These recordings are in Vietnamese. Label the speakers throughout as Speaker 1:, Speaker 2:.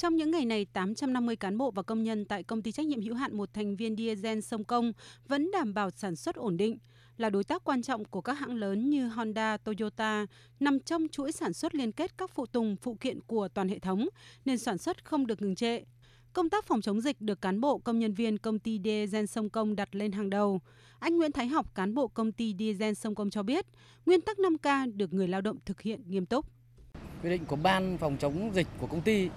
Speaker 1: Trong những ngày này, 850 cán bộ và công nhân tại công ty trách nhiệm hữu hạn một thành viên diesel Sông Công vẫn đảm bảo sản xuất ổn định, là đối tác quan trọng của các hãng lớn như Honda, Toyota, nằm trong chuỗi sản xuất liên kết các phụ tùng, phụ kiện của toàn hệ thống, nên sản xuất không được ngừng trệ. Công tác phòng chống dịch được cán bộ công nhân viên công ty diesel Sông Công đặt lên hàng đầu. Anh Nguyễn Thái Học, cán bộ công ty diesel Sông Công cho biết, nguyên tắc 5K được người lao động thực hiện nghiêm túc.
Speaker 2: Quy định của ban phòng chống dịch của công ty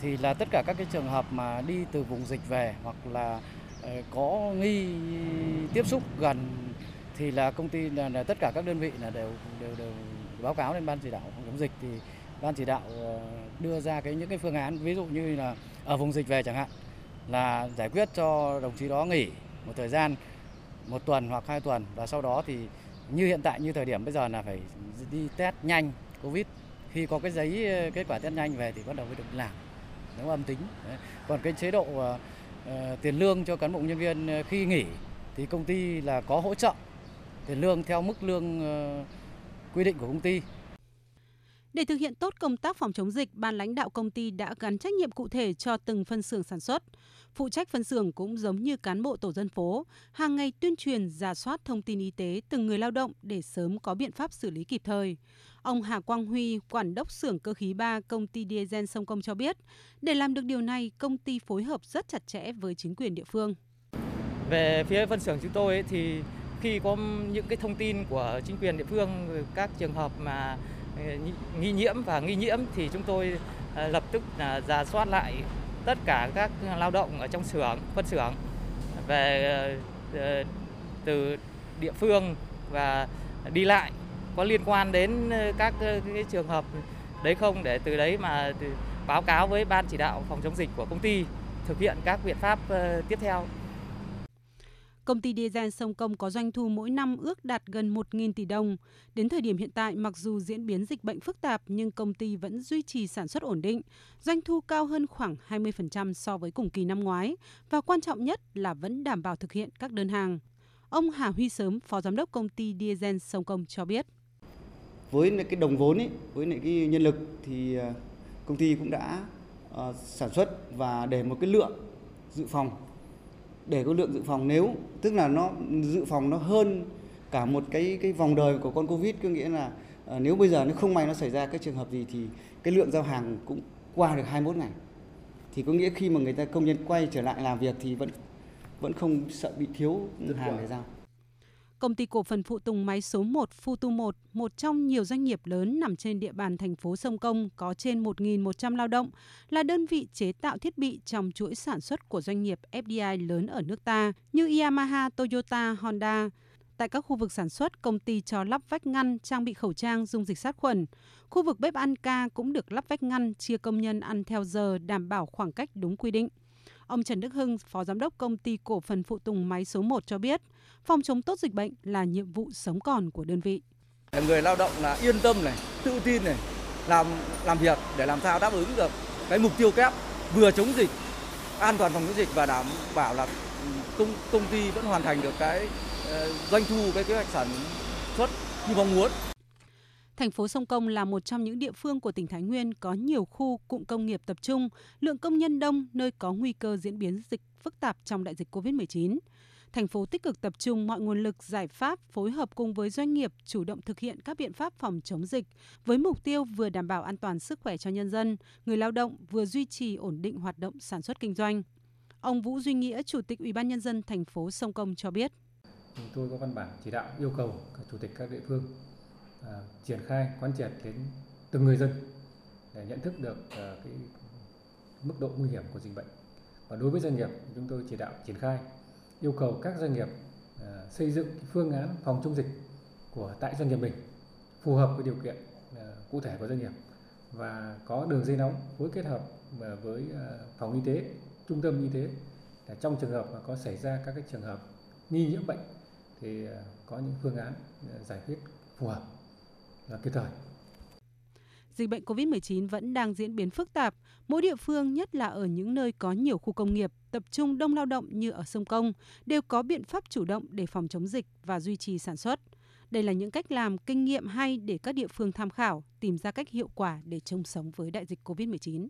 Speaker 2: thì là tất cả các cái trường hợp mà đi từ vùng dịch về hoặc là ờ, có nghi tiếp xúc gần thì là công ty là, là tất cả các đơn vị là đều đều đều báo cáo lên ban chỉ đạo phòng chống dịch. Thì ban chỉ đạo ờ, đưa ra cái những cái phương án ví dụ như là ở vùng dịch về chẳng hạn là giải quyết cho đồng chí đó nghỉ một thời gian một tuần hoặc hai tuần và sau đó thì như hiện tại như thời điểm bây giờ là phải đi test nhanh covid. Khi có cái giấy ờ, kết quả test nhanh về thì bắt đầu mới được làm nếu âm tính Đấy. còn cái chế độ uh, tiền lương cho cán bộ nhân viên ờ, khi nghỉ thì công ty là có hỗ trợ tiền lương theo mức lương uh, quy định của công ty
Speaker 1: để thực hiện tốt công tác phòng chống dịch, ban lãnh đạo công ty đã gắn trách nhiệm cụ thể cho từng phân xưởng sản xuất. Phụ trách phân xưởng cũng giống như cán bộ tổ dân phố, hàng ngày tuyên truyền, giả soát thông tin y tế từng người lao động để sớm có biện pháp xử lý kịp thời. Ông Hà Quang Huy, quản đốc xưởng cơ khí 3 công ty Diesel Sông Công cho biết, để làm được điều này, công ty phối hợp rất chặt chẽ với chính quyền địa phương.
Speaker 3: Về phía phân xưởng chúng tôi thì khi có những cái thông tin của chính quyền địa phương các trường hợp mà nghi nhiễm và nghi nhiễm thì chúng tôi à, lập tức là giả soát lại tất cả các lao động ở trong xưởng, phân xưởng về ờ, ờ, từ địa phương và đi lại có liên quan đến ờ, các cái trường hợp đấy không để từ đấy mà báo cáo với ban chỉ đạo phòng chống dịch của công ty thực hiện các biện pháp tiếp theo.
Speaker 1: Công ty Diesel Sông Công có doanh thu mỗi năm ước đạt gần 1.000 tỷ đồng. Đến thời điểm hiện tại, mặc dù diễn biến dịch bệnh phức tạp nhưng công ty vẫn duy trì sản xuất ổn định, doanh thu cao hơn khoảng 20% so với cùng kỳ năm ngoái và quan trọng nhất là vẫn đảm bảo thực hiện các đơn hàng. Ông Hà Huy Sớm, Phó Giám đốc công ty Diesel Sông Công cho biết.
Speaker 4: Với cái đồng vốn, ấy, với cái nhân lực thì ờ, công ty cũng đã ờ, sản xuất và để một cái lượng dự phòng để có lượng dự phòng. Nếu tức là nó dự phòng nó hơn cả một cái cái vòng đời của con covid có nghĩa là uh, nếu bây giờ nó không may nó xảy ra cái trường hợp gì thì cái lượng giao hàng cũng qua được 21 ngày. Thì có nghĩa khi mà người ta công nhân quay trở lại làm việc thì vẫn vẫn không sợ bị thiếu hàng để giao
Speaker 1: Công ty cổ phần phụ tùng máy số 1 Futu 1, một trong nhiều doanh nghiệp lớn nằm trên địa bàn thành phố Sông Công có trên 1.100 lao động, là đơn vị chế tạo thiết bị trong chuỗi sản xuất của doanh nghiệp FDI lớn ở nước ta như Yamaha, Toyota, Honda. Tại các khu vực sản xuất, công ty cho lắp vách ngăn, trang bị khẩu trang, dung dịch sát khuẩn. Khu vực bếp ăn ca cũng được lắp vách ngăn, chia công nhân ăn theo giờ, đảm bảo khoảng cách đúng quy định. Ông Trần Đức Hưng, Phó Giám đốc Công ty Cổ phần Phụ tùng Máy số 1 cho biết, phòng chống tốt dịch bệnh là nhiệm vụ sống còn của đơn vị.
Speaker 5: Người lao động là yên tâm này, tự tin này, làm làm việc để làm sao đáp ứng được cái mục tiêu kép vừa chống dịch, an toàn phòng chống dịch và đảm bảo là công công ty vẫn hoàn thành được cái ờ, doanh thu cái kế hoạch sản xuất như mong muốn.
Speaker 1: Thành phố Sông Công là một trong những địa phương của tỉnh Thái Nguyên có nhiều khu cụm công nghiệp tập trung, lượng công nhân đông nơi có nguy cơ diễn biến dịch phức tạp trong đại dịch COVID-19. Thành phố tích cực tập trung mọi nguồn lực giải pháp phối hợp cùng với doanh nghiệp chủ động thực hiện các biện pháp phòng chống dịch với mục tiêu vừa đảm bảo an toàn sức khỏe cho nhân dân, người lao động vừa duy trì ổn định hoạt động sản xuất kinh doanh. Ông Vũ Duy Nghĩa, Chủ tịch Ủy ban nhân dân thành phố Sông Công cho biết.
Speaker 6: Chúng tôi có văn bản chỉ đạo yêu cầu các chủ tịch các địa phương À, triển khai quán triệt đến từng người dân để nhận thức được à, cái mức độ nguy hiểm của dịch bệnh. Và đối với doanh nghiệp chúng tôi chỉ đạo triển khai yêu cầu các doanh nghiệp à, xây dựng phương án phòng chống dịch của tại doanh nghiệp mình phù hợp với điều kiện à, cụ thể của doanh nghiệp và có đường dây nóng phối kết hợp à, với à, phòng y tế trung tâm y tế để trong trường hợp mà có xảy ra các cái trường hợp nghi nhiễm bệnh thì có những phương án giải quyết phù hợp kịp thời.
Speaker 1: Dịch bệnh COVID-19 vẫn đang diễn biến phức tạp. Mỗi địa phương, nhất là ở những nơi có nhiều khu công nghiệp, tập trung đông lao động như ở sông Công, đều có biện pháp chủ động để phòng chống dịch và duy trì sản xuất. Đây là những cách làm kinh nghiệm hay để các địa phương tham khảo, tìm ra cách hiệu quả để chung sống với đại dịch COVID-19.